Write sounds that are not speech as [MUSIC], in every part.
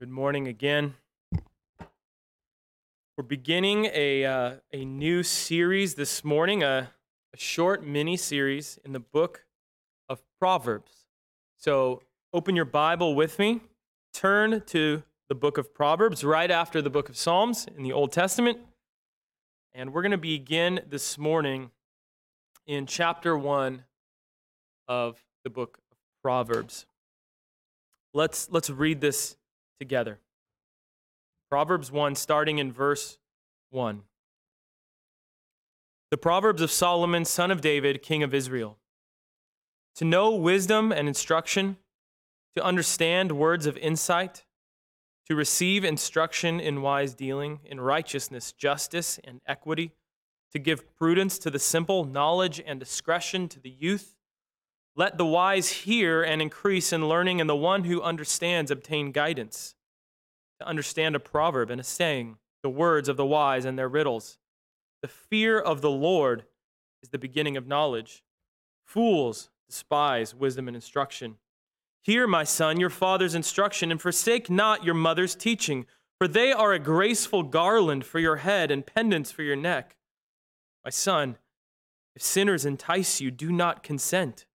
Good morning again. We're beginning a, uh, a new series this morning, a, a short mini series in the book of Proverbs. So open your Bible with me, turn to the book of Proverbs right after the book of Psalms in the Old Testament. And we're going to begin this morning in chapter 1 of the book of Proverbs. Let's, let's read this together. Proverbs 1, starting in verse 1. The Proverbs of Solomon, son of David, king of Israel. To know wisdom and instruction, to understand words of insight, to receive instruction in wise dealing, in righteousness, justice, and equity, to give prudence to the simple, knowledge and discretion to the youth. Let the wise hear and increase in learning, and the one who understands obtain guidance. To understand a proverb and a saying, the words of the wise and their riddles. The fear of the Lord is the beginning of knowledge. Fools despise wisdom and instruction. Hear, my son, your father's instruction, and forsake not your mother's teaching, for they are a graceful garland for your head and pendants for your neck. My son, if sinners entice you, do not consent.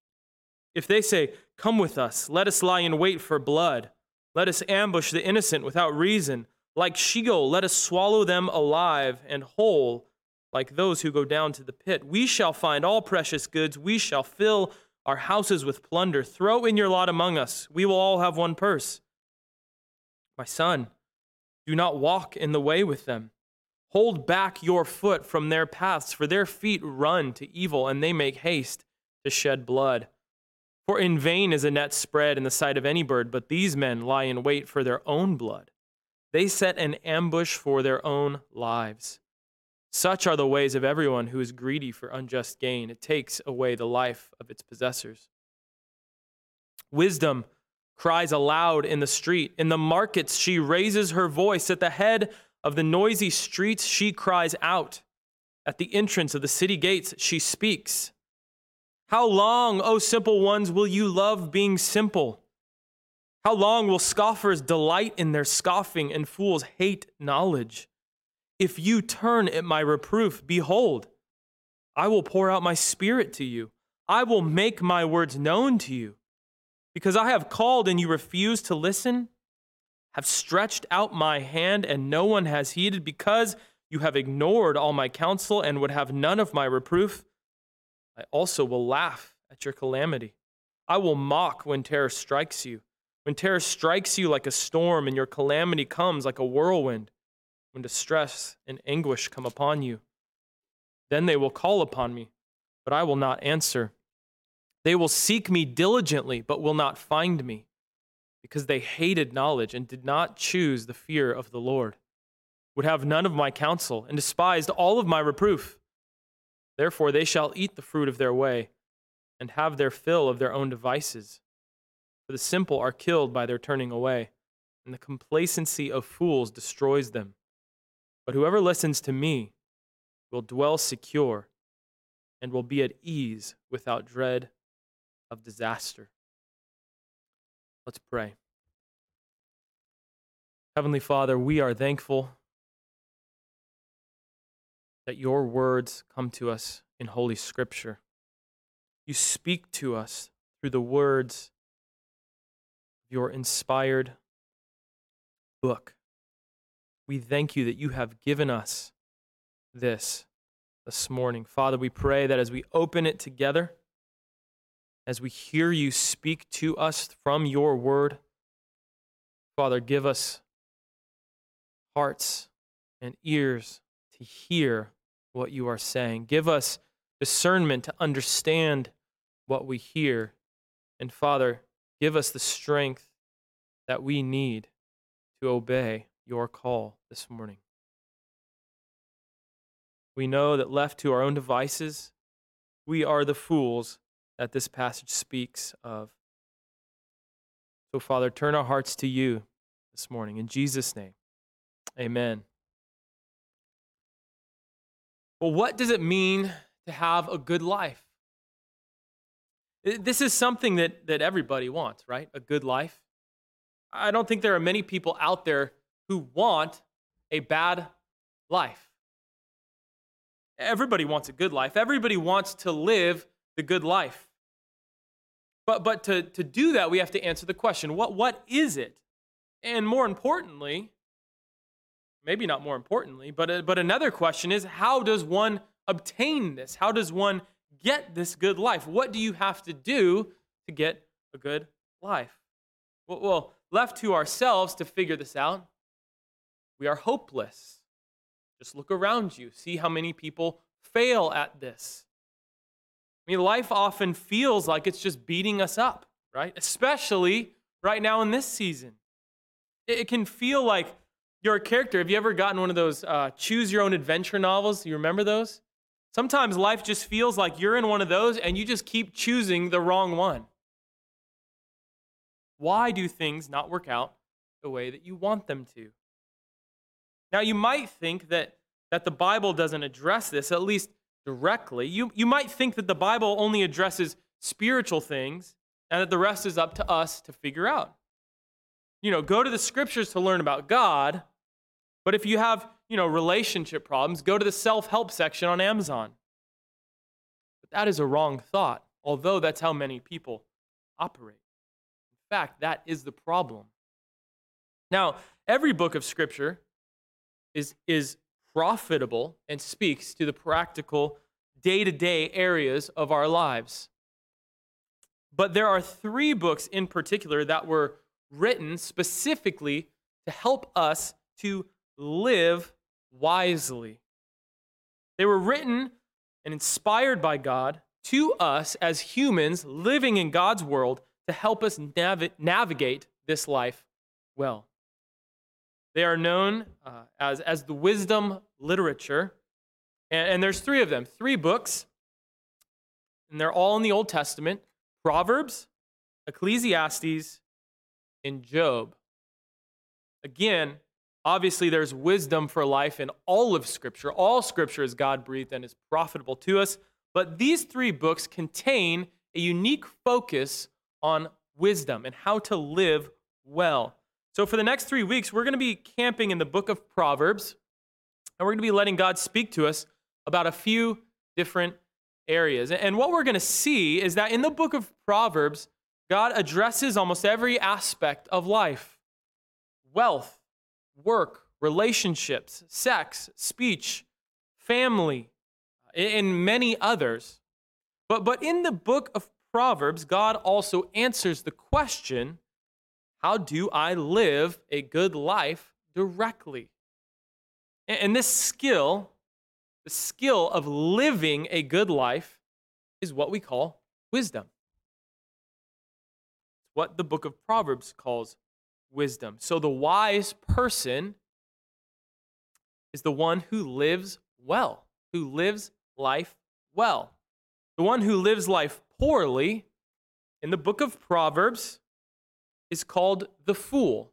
If they say, Come with us, let us lie in wait for blood, let us ambush the innocent without reason, like Sheol, let us swallow them alive and whole, like those who go down to the pit. We shall find all precious goods, we shall fill our houses with plunder. Throw in your lot among us, we will all have one purse. My son, do not walk in the way with them. Hold back your foot from their paths, for their feet run to evil, and they make haste to shed blood. For in vain is a net spread in the sight of any bird, but these men lie in wait for their own blood. They set an ambush for their own lives. Such are the ways of everyone who is greedy for unjust gain. It takes away the life of its possessors. Wisdom cries aloud in the street. In the markets, she raises her voice. At the head of the noisy streets, she cries out. At the entrance of the city gates, she speaks. How long, O simple ones, will you love being simple? How long will scoffers delight in their scoffing and fools hate knowledge? If you turn at my reproof, behold, I will pour out my spirit to you. I will make my words known to you. Because I have called and you refuse to listen, have stretched out my hand and no one has heeded, because you have ignored all my counsel and would have none of my reproof. I also will laugh at your calamity. I will mock when terror strikes you. When terror strikes you like a storm and your calamity comes like a whirlwind, when distress and anguish come upon you. Then they will call upon me, but I will not answer. They will seek me diligently, but will not find me, because they hated knowledge and did not choose the fear of the Lord, would have none of my counsel, and despised all of my reproof. Therefore, they shall eat the fruit of their way and have their fill of their own devices. For the simple are killed by their turning away, and the complacency of fools destroys them. But whoever listens to me will dwell secure and will be at ease without dread of disaster. Let's pray. Heavenly Father, we are thankful that your words come to us in Holy Scripture. You speak to us through the words of your inspired book. We thank you that you have given us this this morning. Father, we pray that as we open it together, as we hear you speak to us from your word, Father, give us hearts and ears to hear what you are saying. Give us discernment to understand what we hear. And Father, give us the strength that we need to obey your call this morning. We know that left to our own devices, we are the fools that this passage speaks of. So, Father, turn our hearts to you this morning. In Jesus' name, amen. Well, what does it mean to have a good life? This is something that, that everybody wants, right? A good life. I don't think there are many people out there who want a bad life. Everybody wants a good life. Everybody wants to live the good life. But, but to, to do that, we have to answer the question what, what is it? And more importantly, maybe not more importantly, but, uh, but another question is how does one obtain this? How does one get this good life? What do you have to do to get a good life? Well, well left to ourselves to figure this out, we are hopeless. Just look around you, see how many people fail at this. I mean, life often feels like it's just beating us up, right? Especially right now in this season. It can feel like you're a character. Have you ever gotten one of those uh, choose your own adventure novels? You remember those? Sometimes life just feels like you're in one of those and you just keep choosing the wrong one. Why do things not work out the way that you want them to? Now, you might think that, that the Bible doesn't address this, at least directly. You, you might think that the Bible only addresses spiritual things and that the rest is up to us to figure out. You know, go to the scriptures to learn about God, but if you have, you know, relationship problems, go to the self-help section on Amazon. But that is a wrong thought, although that's how many people operate. In fact, that is the problem. Now, every book of scripture is, is profitable and speaks to the practical day to day areas of our lives. But there are three books in particular that were written specifically to help us to live wisely. They were written and inspired by God to us as humans living in God's world to help us nav- navigate this life well. They are known uh, as, as the wisdom literature. And, and there's three of them, three books. And they're all in the Old Testament Proverbs, Ecclesiastes, and Job. Again, obviously, there's wisdom for life in all of Scripture. All Scripture is God breathed and is profitable to us. But these three books contain a unique focus on wisdom and how to live well. So, for the next three weeks, we're going to be camping in the book of Proverbs, and we're going to be letting God speak to us about a few different areas. And what we're going to see is that in the book of Proverbs, God addresses almost every aspect of life wealth, work, relationships, sex, speech, family, and many others. But, but in the book of Proverbs, God also answers the question how do I live a good life directly? And this skill, the skill of living a good life, is what we call wisdom. It's what the book of Proverbs calls wisdom. So the wise person is the one who lives well, who lives life well. The one who lives life poorly, in the book of Proverbs, is called the fool,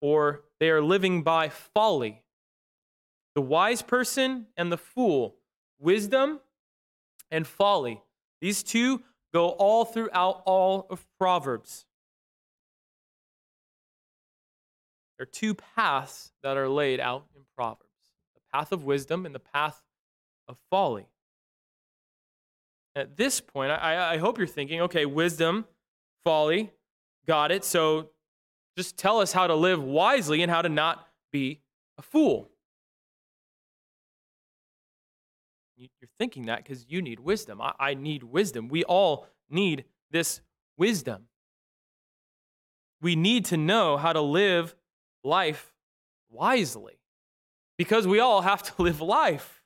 or they are living by folly. The wise person and the fool, wisdom and folly. These two go all throughout all of Proverbs. There are two paths that are laid out in Proverbs the path of wisdom and the path of folly. At this point, I, I hope you're thinking okay, wisdom, folly, Got it? So just tell us how to live wisely and how to not be a fool. You're thinking that because you need wisdom. I, I need wisdom. We all need this wisdom. We need to know how to live life wisely because we all have to [LAUGHS] live life.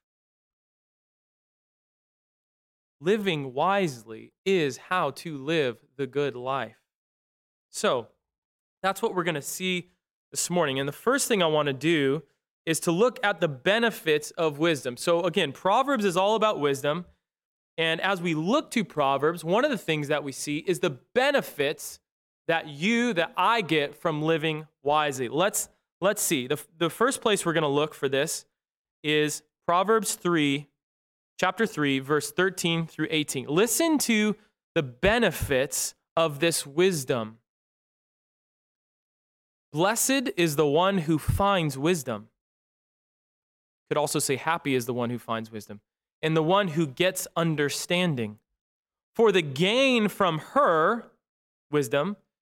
Living wisely is how to live the good life. So that's what we're going to see this morning. And the first thing I want to do is to look at the benefits of wisdom. So again, Proverbs is all about wisdom. And as we look to Proverbs, one of the things that we see is the benefits that you, that I get from living wisely. Let's, let's see. The, the first place we're going to look for this is Proverbs 3, chapter 3, verse 13 through 18. Listen to the benefits of this wisdom. Blessed is the one who finds wisdom. Could also say, Happy is the one who finds wisdom, and the one who gets understanding. For the gain from her, wisdom,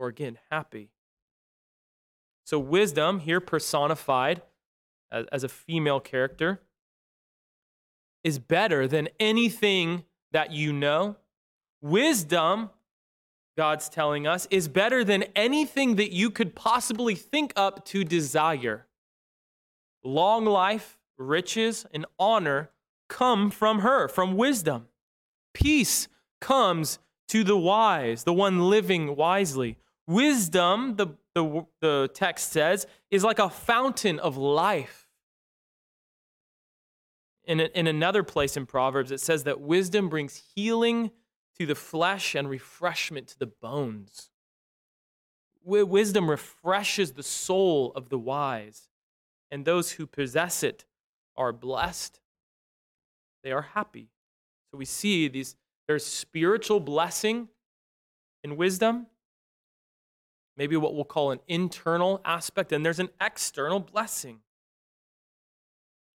or again, happy. So, wisdom, here personified as, as a female character, is better than anything that you know. Wisdom, God's telling us, is better than anything that you could possibly think up to desire. Long life, riches, and honor come from her, from wisdom. Peace comes to the wise, the one living wisely. Wisdom, the, the, the text says, is like a fountain of life. In, a, in another place in Proverbs, it says that wisdom brings healing to the flesh and refreshment to the bones. Wisdom refreshes the soul of the wise, and those who possess it are blessed. They are happy. So we see these there's spiritual blessing in wisdom, maybe what we'll call an internal aspect, and there's an external blessing.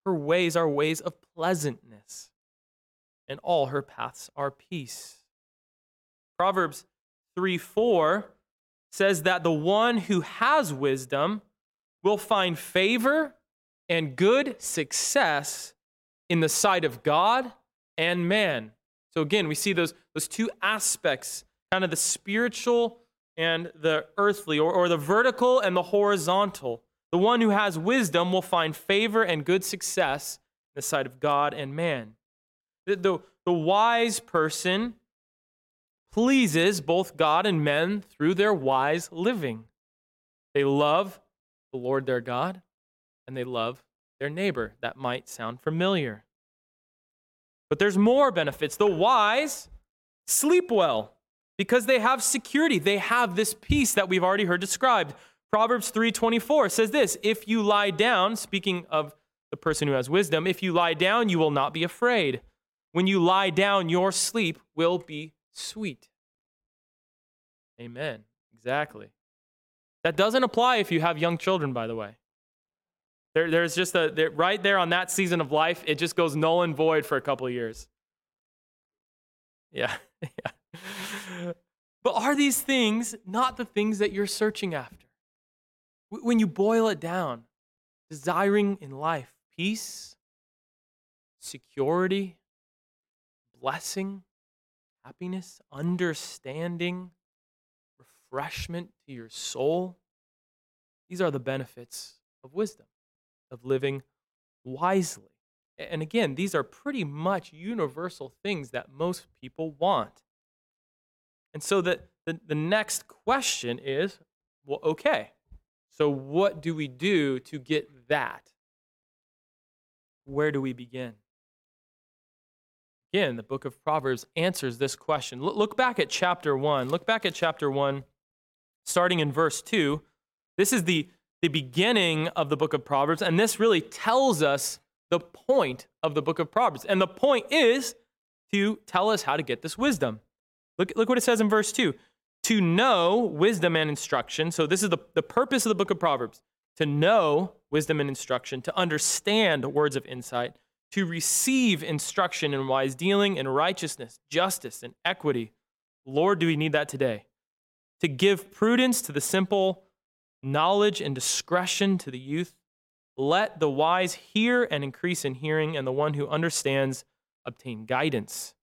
Her ways are ways of pleasantness, and all her paths are peace. Proverbs 3 4 says that the one who has wisdom will find favor and good success in the sight of God and man. So again, we see those, those two aspects, kind of the spiritual and the earthly, or, or the vertical and the horizontal. The one who has wisdom will find favor and good success in the sight of God and man. The, the, the wise person pleases both God and men through their wise living. They love the Lord their God and they love their neighbor. That might sound familiar. But there's more benefits. The wise sleep well because they have security. They have this peace that we've already heard described. Proverbs 3:24 says this, if you lie down, speaking of the person who has wisdom, if you lie down, you will not be afraid. When you lie down, your sleep will be sweet. Amen. Exactly. That doesn't apply if you have young children, by the way. There, there's just a, there, right there on that season of life, it just goes null and void for a couple years. Yeah. [LAUGHS] yeah. But are these things not the things that you're searching after? When you boil it down, desiring in life peace, security, blessing, happiness, understanding, refreshment to your soul, these are the benefits of wisdom of living wisely. And again, these are pretty much universal things that most people want. And so the, the, the next question is well, okay, so what do we do to get that? Where do we begin? Again, the book of Proverbs answers this question. Look back at chapter 1. Look back at chapter 1, starting in verse 2. This is the the beginning of the book of Proverbs, and this really tells us the point of the book of Proverbs. And the point is to tell us how to get this wisdom. Look, look what it says in verse 2 to know wisdom and instruction. So, this is the, the purpose of the book of Proverbs to know wisdom and instruction, to understand words of insight, to receive instruction in wise dealing and righteousness, justice, and equity. Lord, do we need that today? To give prudence to the simple knowledge and discretion to the youth. Let the wise hear and increase in hearing, and the one who understands obtain guidance.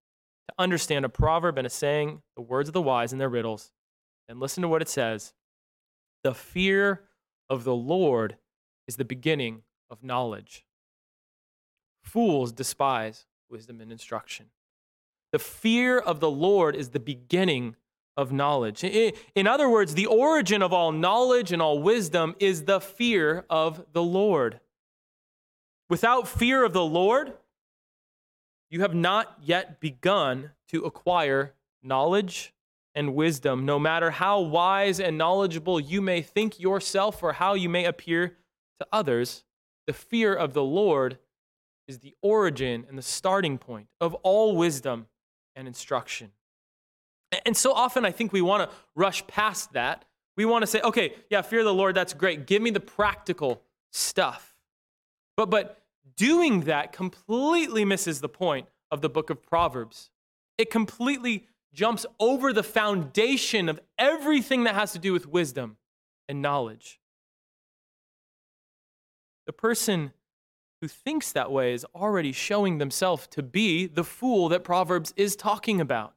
To understand a proverb and a saying, the words of the wise and their riddles. And listen to what it says The fear of the Lord is the beginning of knowledge. Fools despise wisdom and instruction. The fear of the Lord is the beginning of knowledge. In other words, the origin of all knowledge and all wisdom is the fear of the Lord. Without fear of the Lord, you have not yet begun to acquire knowledge and wisdom, no matter how wise and knowledgeable you may think yourself or how you may appear to others. The fear of the Lord is the origin and the starting point of all wisdom and instruction. And so often I think we want to rush past that. We want to say, okay, yeah, fear the Lord, that's great. Give me the practical stuff. But but doing that completely misses the point of the book of Proverbs. It completely jumps over the foundation of everything that has to do with wisdom and knowledge. The person who thinks that way is already showing themselves to be the fool that Proverbs is talking about.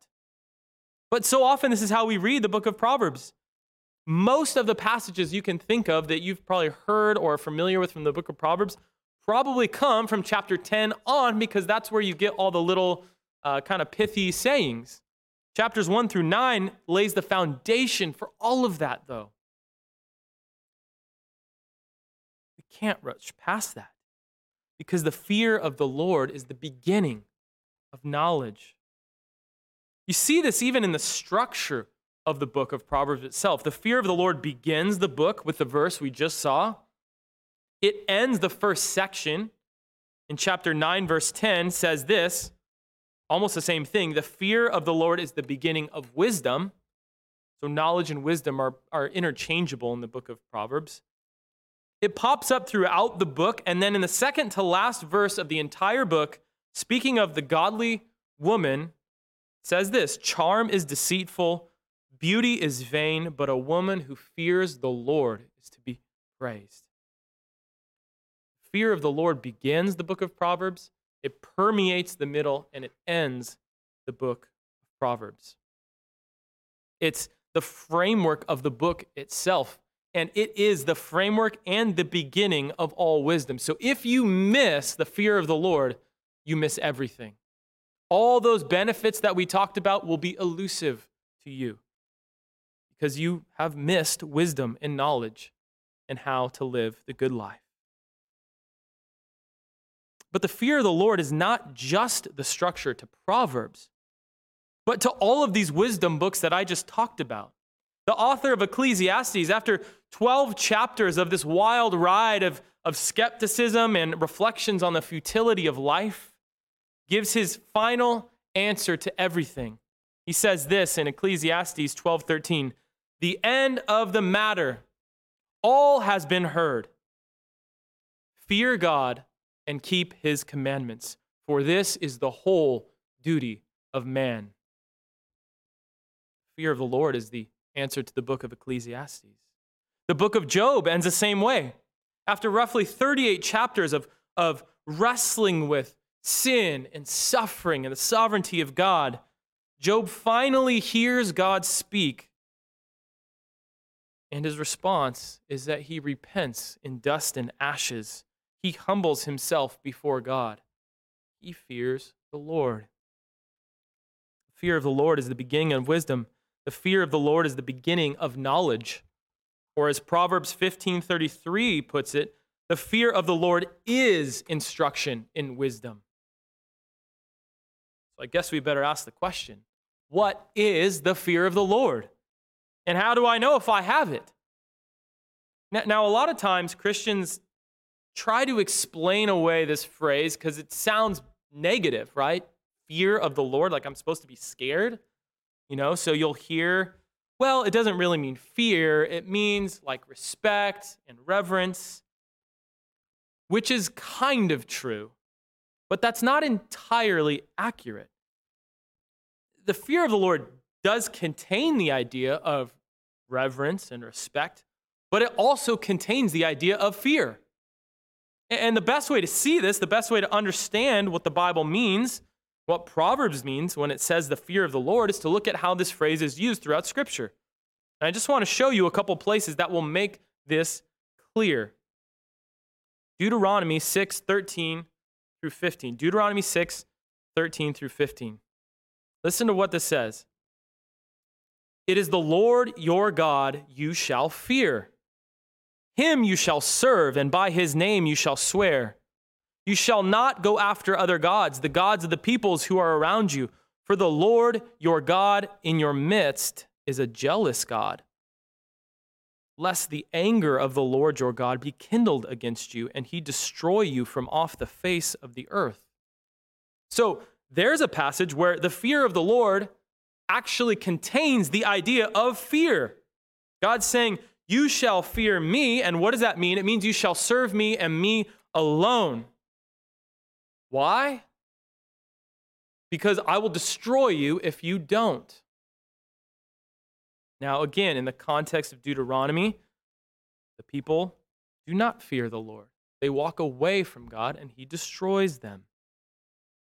But so often, this is how we read the book of Proverbs. Most of the passages you can think of that you've probably heard or are familiar with from the book of Proverbs probably come from chapter 10 on because that's where you get all the little uh, kind of pithy sayings. Chapters 1 through 9 lays the foundation for all of that, though. We can't rush past that because the fear of the Lord is the beginning of knowledge. You see this even in the structure of the book of Proverbs itself. The fear of the Lord begins the book with the verse we just saw. It ends the first section in chapter 9, verse 10 says this almost the same thing. The fear of the Lord is the beginning of wisdom. So, knowledge and wisdom are, are interchangeable in the book of Proverbs. It pops up throughout the book, and then in the second to last verse of the entire book, speaking of the godly woman, says this Charm is deceitful, beauty is vain, but a woman who fears the Lord is to be praised. Fear of the Lord begins the book of Proverbs, it permeates the middle and it ends the book of Proverbs. It's the framework of the book itself, and it is the framework and the beginning of all wisdom. So if you miss the fear of the Lord, you miss everything. All those benefits that we talked about will be elusive to you because you have missed wisdom and knowledge and how to live the good life. But the fear of the Lord is not just the structure to Proverbs, but to all of these wisdom books that I just talked about. The author of Ecclesiastes, after 12 chapters of this wild ride of, of skepticism and reflections on the futility of life, gives his final answer to everything. He says this in Ecclesiastes 12:13, "The end of the matter all has been heard. Fear God and keep his commandments, for this is the whole duty of man. Fear of the Lord is the answer to the book of Ecclesiastes. The book of Job ends the same way. After roughly 38 chapters of, of wrestling with sin and suffering and the sovereignty of God, Job finally hears God speak. And his response is that he repents in dust and ashes he humbles himself before God. He fears the Lord. The fear of the Lord is the beginning of wisdom. The fear of the Lord is the beginning of knowledge. Or as Proverbs 15:33 puts it, the fear of the Lord is instruction in wisdom. So I guess we better ask the question, what is the fear of the Lord? And how do I know if I have it? Now, now a lot of times Christians try to explain away this phrase because it sounds negative, right? Fear of the Lord, like I'm supposed to be scared, you know? So you'll hear, well, it doesn't really mean fear, it means like respect and reverence, which is kind of true, but that's not entirely accurate. The fear of the Lord does contain the idea of reverence and respect, but it also contains the idea of fear. And the best way to see this, the best way to understand what the Bible means, what Proverbs means when it says the fear of the Lord, is to look at how this phrase is used throughout Scripture. And I just want to show you a couple places that will make this clear. Deuteronomy 6 13 through 15. Deuteronomy 6 13 through 15. Listen to what this says. It is the Lord your God you shall fear. Him you shall serve, and by his name you shall swear. You shall not go after other gods, the gods of the peoples who are around you, for the Lord your God in your midst is a jealous God. Lest the anger of the Lord your God be kindled against you, and he destroy you from off the face of the earth. So there's a passage where the fear of the Lord actually contains the idea of fear. God's saying, You shall fear me. And what does that mean? It means you shall serve me and me alone. Why? Because I will destroy you if you don't. Now, again, in the context of Deuteronomy, the people do not fear the Lord. They walk away from God and he destroys them.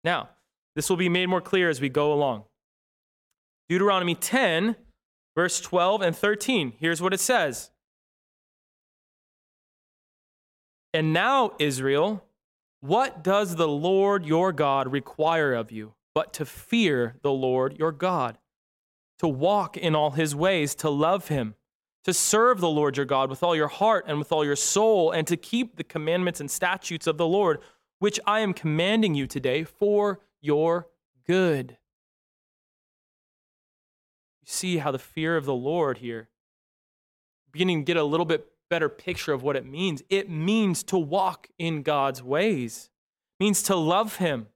Now, this will be made more clear as we go along. Deuteronomy 10, verse 12 and 13. Here's what it says And now, Israel, what does the Lord your God require of you but to fear the Lord your God, to walk in all his ways, to love him, to serve the Lord your God with all your heart and with all your soul, and to keep the commandments and statutes of the Lord, which I am commanding you today for your good? See how the fear of the Lord here, beginning to get a little bit better picture of what it means. It means to walk in God's ways, it means to love Him,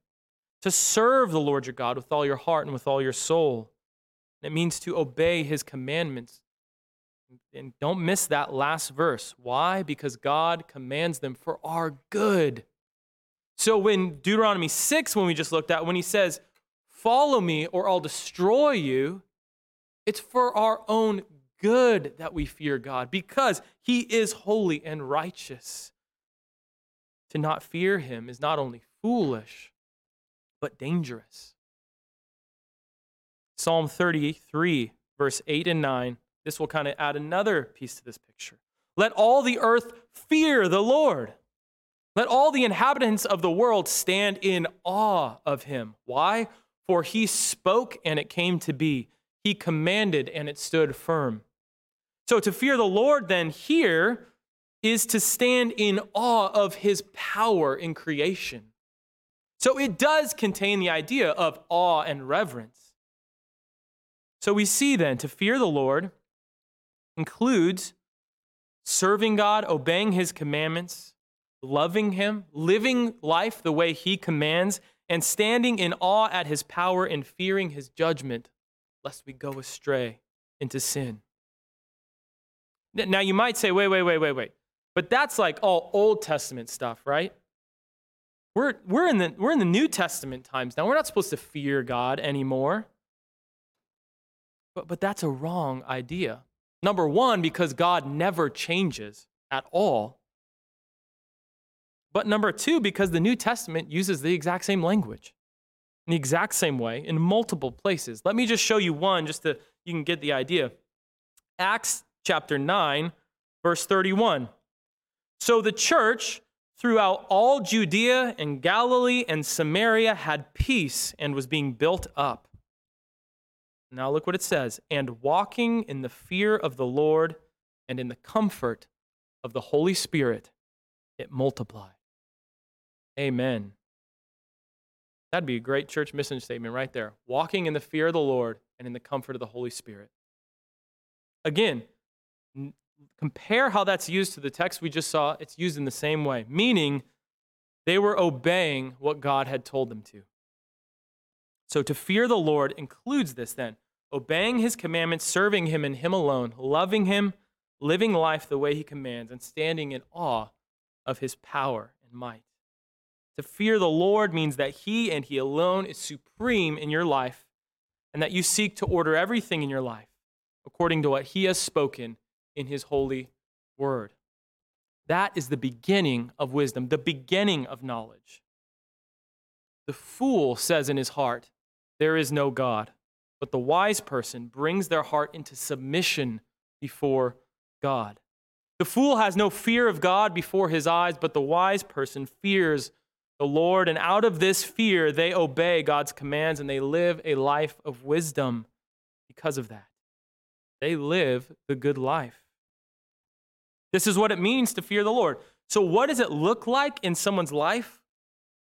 to serve the Lord your God with all your heart and with all your soul. It means to obey His commandments. And don't miss that last verse. Why? Because God commands them for our good. So when Deuteronomy 6, when we just looked at, when he says, Follow me or I'll destroy you, it's for our own good that we fear God because He is holy and righteous. To not fear Him is not only foolish, but dangerous. Psalm 33, verse 8 and 9, this will kind of add another piece to this picture. Let all the earth fear the Lord. Let all the inhabitants of the world stand in awe of him. Why? For he spoke and it came to be. He commanded and it stood firm. So to fear the Lord then here is to stand in awe of his power in creation. So it does contain the idea of awe and reverence. So we see then to fear the Lord includes serving God, obeying his commandments, loving him, living life the way he commands, and standing in awe at his power and fearing his judgment lest we go astray into sin. Now, you might say, wait, wait, wait, wait, wait. But that's like all Old Testament stuff, right? We're, we're, in the, we're in the New Testament times now. We're not supposed to fear God anymore. But, but that's a wrong idea. Number one, because God never changes at all. But number two, because the New Testament uses the exact same language in the exact same way in multiple places. Let me just show you one just to you can get the idea. Acts chapter 9 verse 31. So the church throughout all Judea and Galilee and Samaria had peace and was being built up. Now look what it says, and walking in the fear of the Lord and in the comfort of the Holy Spirit, it multiplied. Amen. That'd be a great church mission statement right there. Walking in the fear of the Lord and in the comfort of the Holy Spirit. Again, n- compare how that's used to the text we just saw. It's used in the same way, meaning they were obeying what God had told them to. So to fear the Lord includes this then obeying his commandments, serving him and him alone, loving him, living life the way he commands, and standing in awe of his power and might. To fear the Lord means that He and He alone is supreme in your life, and that you seek to order everything in your life according to what He has spoken in His holy word. That is the beginning of wisdom, the beginning of knowledge. The fool says in his heart, There is no God. But the wise person brings their heart into submission before God. The fool has no fear of God before his eyes, but the wise person fears the Lord, and out of this fear, they obey God's commands and they live a life of wisdom because of that. they live the good life. This is what it means to fear the Lord. So, what does it look like in someone's life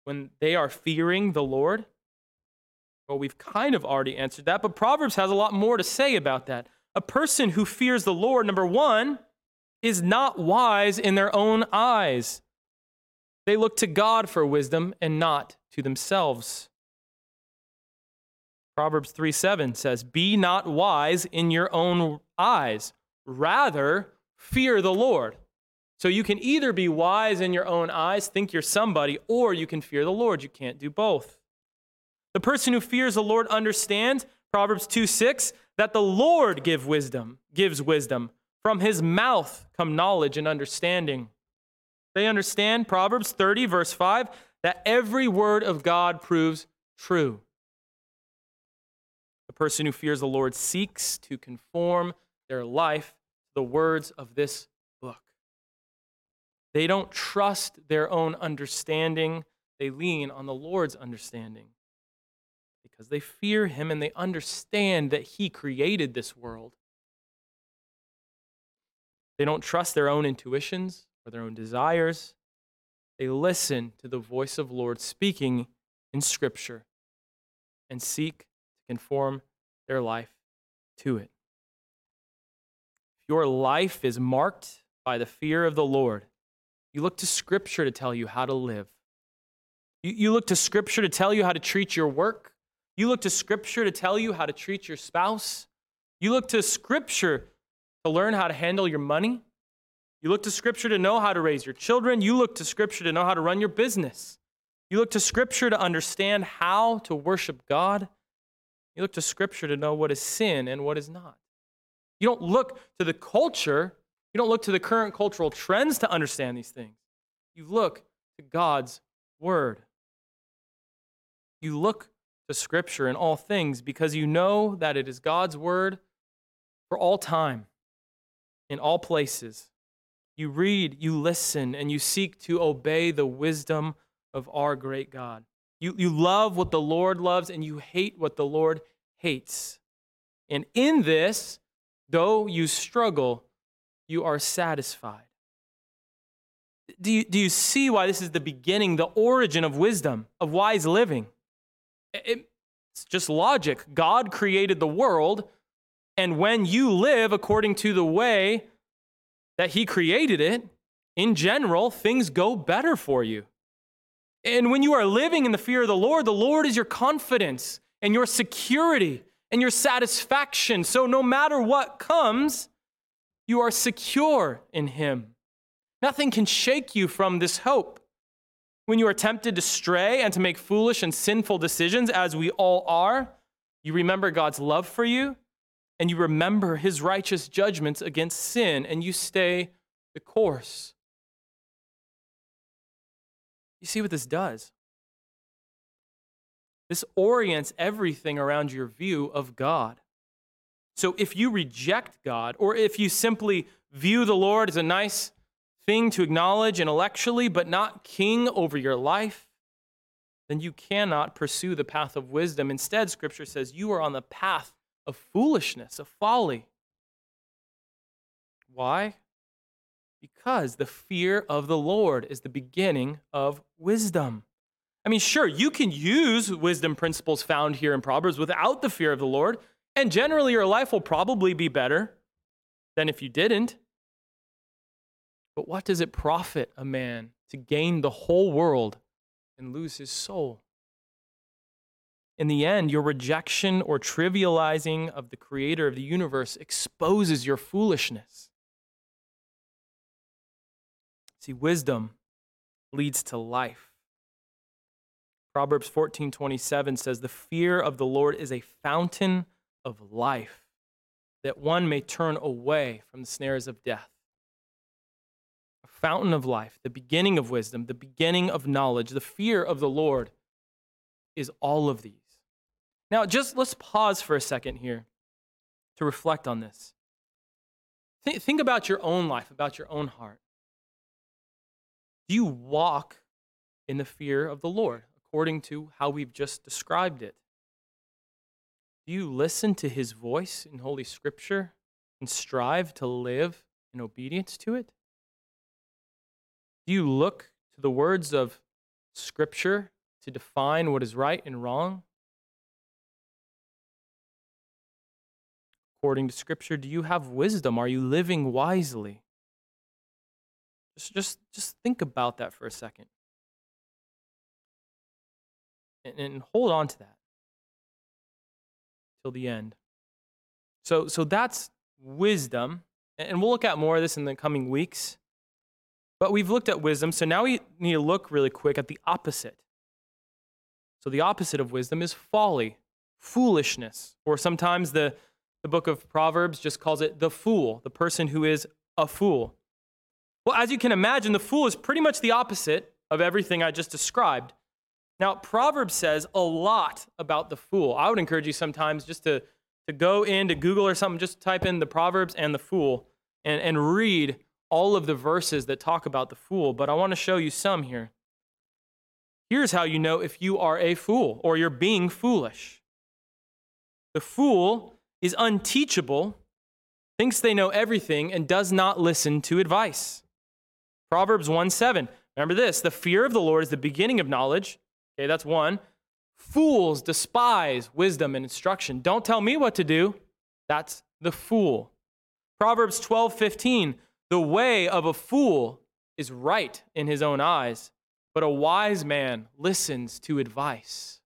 when they are fearing the Lord? Well, we've kind of already answered that, but Proverbs has a lot more to say about that. A person who fears the Lord, number one, is not wise in their own eyes. They look to God for wisdom and not to themselves. Proverbs 3 7 says, Be not wise in your own eyes, rather fear the Lord. So you can either be wise in your own eyes, think you're somebody, or you can fear the Lord. You can't do both. The person who fears the Lord understands, Proverbs 2 6, that the Lord give wisdom, gives wisdom. From his mouth come knowledge and understanding. They understand, Proverbs 30, verse 5, that every word of God proves true. The person who fears the Lord seeks to conform their life to the words of this book. They don't trust their own understanding, they lean on the Lord's understanding because they fear him and they understand that he created this world. They don't trust their own intuitions or their own desires. They listen to the voice of Lord speaking in Scripture and seek to conform their life to it. If your life is marked by the fear of the Lord, you look to Scripture to tell you how to live. You, you look to Scripture to tell you how to treat your work. You look to Scripture to tell you how to treat your spouse. You look to Scripture to learn how to handle your money. You look to Scripture to know how to raise your children. You look to Scripture to know how to run your business. You look to Scripture to understand how to worship God. You look to Scripture to know what is sin and what is not. You don't look to the culture, you don't look to the current cultural trends to understand these things. You look to God's Word. You look to Scripture in all things because you know that it is God's Word for all time, in all places. You read, you listen, and you seek to obey the wisdom of our great God. You, you love what the Lord loves, and you hate what the Lord hates. And in this, though you struggle, you are satisfied. Do you, do you see why this is the beginning, the origin of wisdom, of wise living? It's just logic. God created the world, and when you live according to the way that He created it, in general, things go better for you. And when you are living in the fear of the Lord, the Lord is your confidence and your security and your satisfaction. So no matter what comes, you are secure in Him. Nothing can shake you from this hope. When you are tempted to stray and to make foolish and sinful decisions, as we all are, you remember God's love for you and you remember his righteous judgments against sin and you stay the course. You see what this does? This orients everything around your view of God. So if you reject God, or if you simply view the Lord as a nice thing to acknowledge intellectually, but not king over your life, then you cannot pursue the path of wisdom. Instead, Scripture says you are on the path of foolishness, of folly. Why? Because the fear of the Lord is the beginning of wisdom. I mean, sure, you can use wisdom principles found here in Proverbs without the fear of the Lord, and generally your life will probably be better than if you didn't. But what does it profit a man to gain the whole world and lose his soul? In the end, your rejection or trivializing of the creator of the universe exposes your foolishness. See, wisdom leads to life. Proverbs 14:27 says, "The fear of the Lord is a fountain of life, that one may turn away from the snares of death." A fountain of life, the beginning of wisdom, the beginning of knowledge, the fear of the Lord is all of these. Now, just let's pause for a second here to reflect on this. Think, think about your own life, about your own heart. Do you walk in the fear of the Lord according to how we've just described it? Do you listen to his voice in Holy Scripture? and strive to live in obedience to it? Do you look to the words of Scripture to define what is right and wrong? According to Scripture, do you have wisdom? Are you living wisely? Just, just, just think about that for a second. And, and hold on to that till the end. So, so that's wisdom. And we'll look at more of this in the coming weeks. But we've looked at wisdom, so now we need to look really quick at the opposite. So the opposite of wisdom is folly, foolishness, or sometimes the, the book of Proverbs just calls it the fool, the person who is a fool. Well, as you can imagine, the fool is pretty much the opposite of everything I just described. Now, Proverbs says a lot about the fool. I would encourage you sometimes just to, to go into Google or something, just type in the Proverbs and the fool and, and read all of the verses that talk about the fool, but I want to show you some here. Here's how you know if you are a fool or you're being foolish. The fool is unteachable, thinks they know everything, and does not listen to advice. Proverbs 1 7. Remember this the fear of the Lord is the beginning of knowledge. Okay, that's one. Fools despise wisdom and instruction. Don't tell me what to do. That's the fool. Proverbs 12 15. The way of a fool is right in his own eyes, but a wise man listens to advice.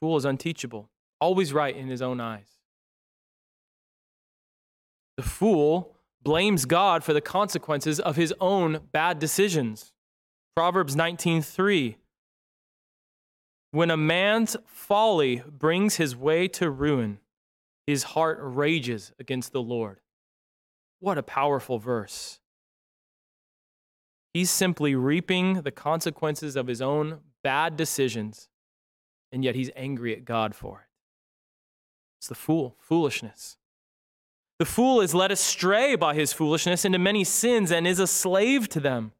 Fool is unteachable, always right in his own eyes. The fool blames God for the consequences of his own bad decisions. Proverbs 19:3 When a man's folly brings his way to ruin, his heart rages against the Lord. What a powerful verse. He's simply reaping the consequences of his own bad decisions, and yet he's angry at God for it. It's the fool, foolishness. The fool is led astray by his foolishness into many sins and is a slave to them.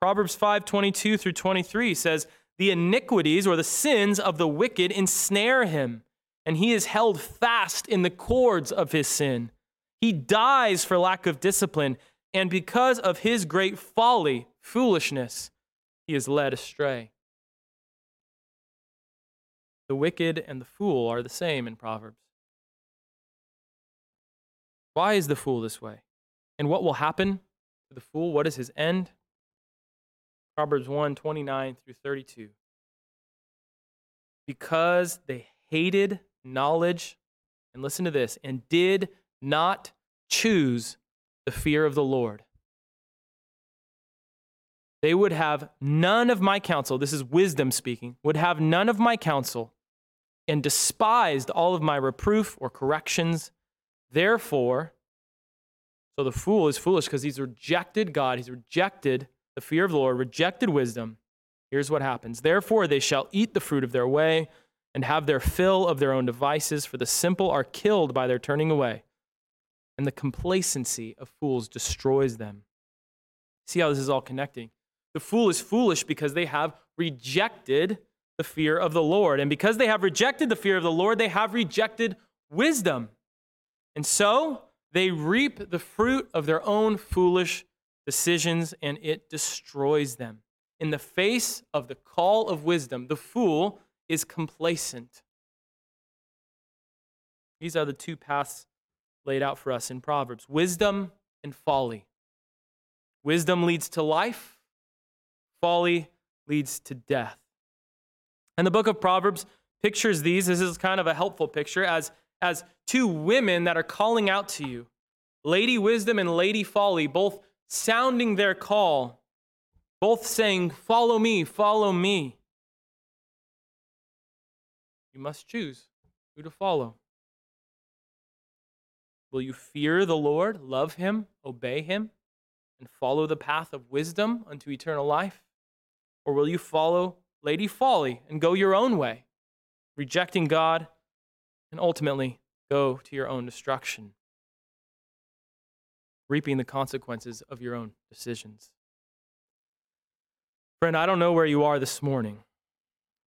Proverbs 5 22 through 23 says, The iniquities or the sins of the wicked ensnare him, and he is held fast in the cords of his sin. He dies for lack of discipline, and because of his great folly, foolishness, he is led astray. The wicked and the fool are the same in Proverbs. Why is the fool this way? And what will happen to the fool? What is his end? Proverbs 1 29 through 32. Because they hated knowledge, and listen to this, and did not choose the fear of the Lord. They would have none of my counsel, this is wisdom speaking, would have none of my counsel and despised all of my reproof or corrections. Therefore, so the fool is foolish because he's rejected God, he's rejected the fear of the Lord, rejected wisdom. Here's what happens Therefore, they shall eat the fruit of their way and have their fill of their own devices, for the simple are killed by their turning away, and the complacency of fools destroys them. See how this is all connecting? The fool is foolish because they have rejected the fear of the Lord. And because they have rejected the fear of the Lord, they have rejected wisdom. And so they reap the fruit of their own foolish decisions, and it destroys them. In the face of the call of wisdom, the fool is complacent. These are the two paths laid out for us in Proverbs wisdom and folly. Wisdom leads to life, folly leads to death. And the book of Proverbs pictures these. This is kind of a helpful picture as, as two women that are calling out to you Lady Wisdom and Lady Folly, both sounding their call, both saying, Follow me, follow me. You must choose who to follow. Will you fear the Lord, love him, obey him, and follow the path of wisdom unto eternal life? Or will you follow Lady Folly and go your own way, rejecting God and ultimately go to your own destruction, reaping the consequences of your own decisions? Friend, I don't know where you are this morning,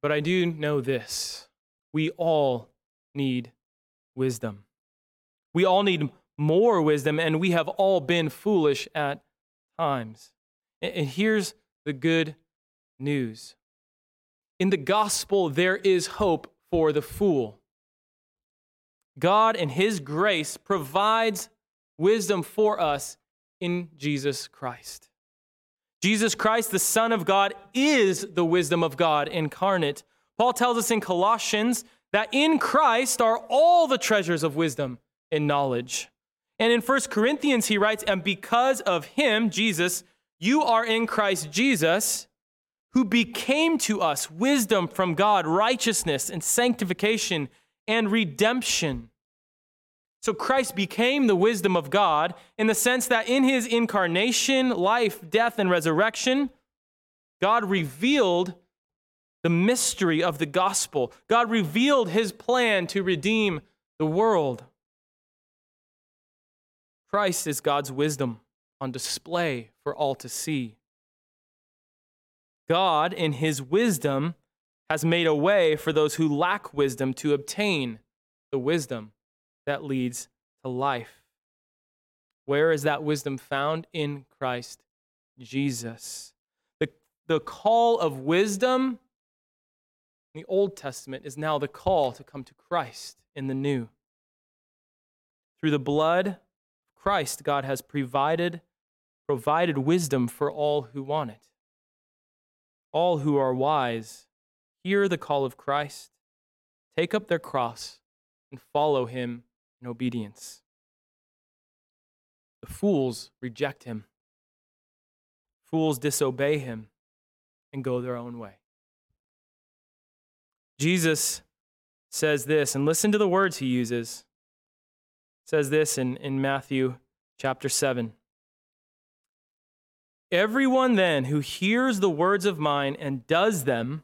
but I do know this. We all need wisdom. We all need more wisdom, and we have all been foolish at times. And here's the good news in the gospel, there is hope for the fool. God, in His grace, provides wisdom for us in Jesus Christ. Jesus Christ, the Son of God, is the wisdom of God incarnate. Paul tells us in Colossians that in Christ are all the treasures of wisdom and knowledge. And in 1 Corinthians, he writes, And because of him, Jesus, you are in Christ Jesus, who became to us wisdom from God, righteousness and sanctification and redemption. So Christ became the wisdom of God in the sense that in his incarnation, life, death, and resurrection, God revealed the mystery of the gospel. God revealed his plan to redeem the world. Christ is God's wisdom on display for all to see. God, in his wisdom, has made a way for those who lack wisdom to obtain the wisdom that leads to life. Where is that wisdom found? In Christ Jesus. The, the call of wisdom in the Old Testament is now the call to come to Christ in the New. Through the blood Christ, God has provided, provided wisdom for all who want it. All who are wise hear the call of Christ, take up their cross, and follow him in obedience. The fools reject him. Fools disobey him and go their own way. Jesus says this, and listen to the words he uses says this in, in Matthew chapter 7. Everyone then who hears the words of mine and does them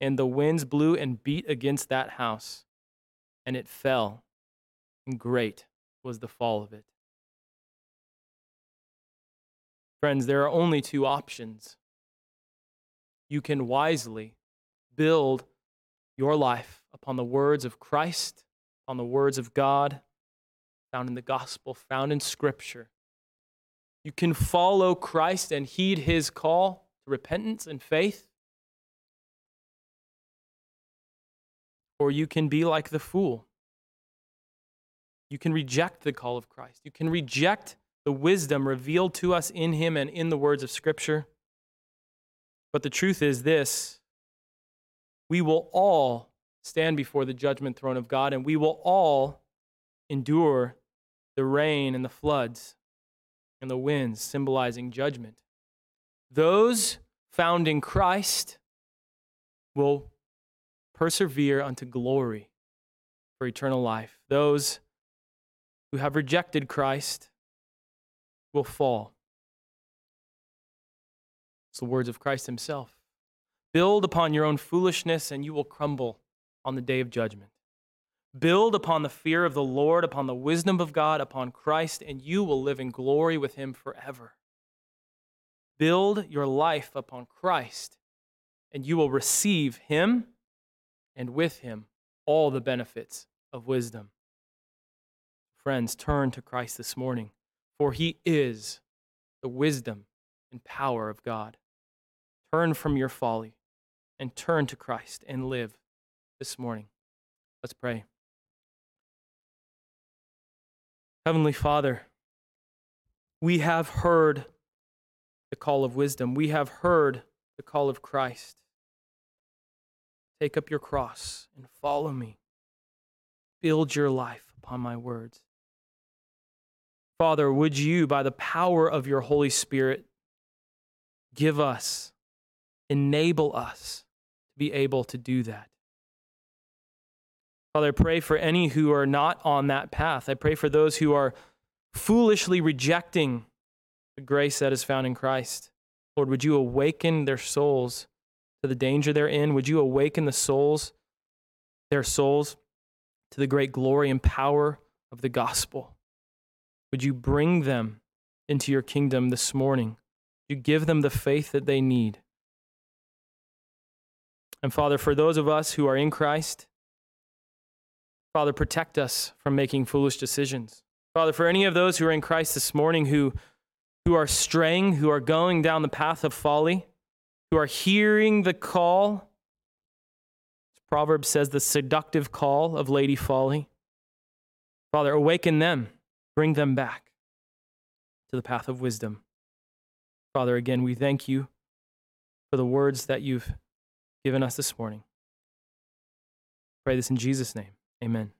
and the winds blew and beat against that house, and it fell, and great was the fall of it. Friends, there are only two options. You can wisely build your life upon the words of Christ, on the words of God, found in the gospel, found in Scripture you can follow Christ and heed his call to repentance and faith. Or you can be like the fool. You can reject the call of Christ. You can reject the wisdom revealed to us in him and in the words of Scripture. But the truth is this we will all stand before the judgment throne of God, and we will all endure the rain and the floods and the winds, symbolizing judgment. Those found in Christ will persevere unto glory for eternal life. Those who have rejected Christ will fall. It's the words of Christ Himself. Build upon your own foolishness, and you will crumble on the day of judgment. Build upon the fear of the Lord, upon the wisdom of God, upon Christ, and you will live in glory with him forever. Build your life upon Christ, and you will receive him and with him all the benefits of wisdom. Friends, turn to Christ this morning, for he is the wisdom and power of God. Turn from your folly and turn to Christ and live this morning. Let's pray. Heavenly Father, we have heard the call of wisdom. We have heard the call of Christ. Take up your cross and follow me. Build your life upon my words. Father, would you, by the power of your Holy Spirit, give us, enable us to be able to do that? Father, I pray for any who are not on that path. I pray for those who are foolishly rejecting the grace that is found in Christ. Lord, would you awaken their souls to the danger they're in? Would you awaken the souls, their souls, to the great glory and power of the gospel? Would you bring them into your kingdom this morning? Would you give them the faith that they need? And Father, for those of us who are in Christ, Father, protect us from making foolish decisions. Father, for any of those who are in Christ this morning who, who are straying, who are going down the path of folly, are hearing the call, Proverbs says the seductive call of Lady Folly. Father, awaken them, bring them back to the path of wisdom. Father, again, we thank you for the words that you've given us this morning. Pray this in Jesus' name. Amen.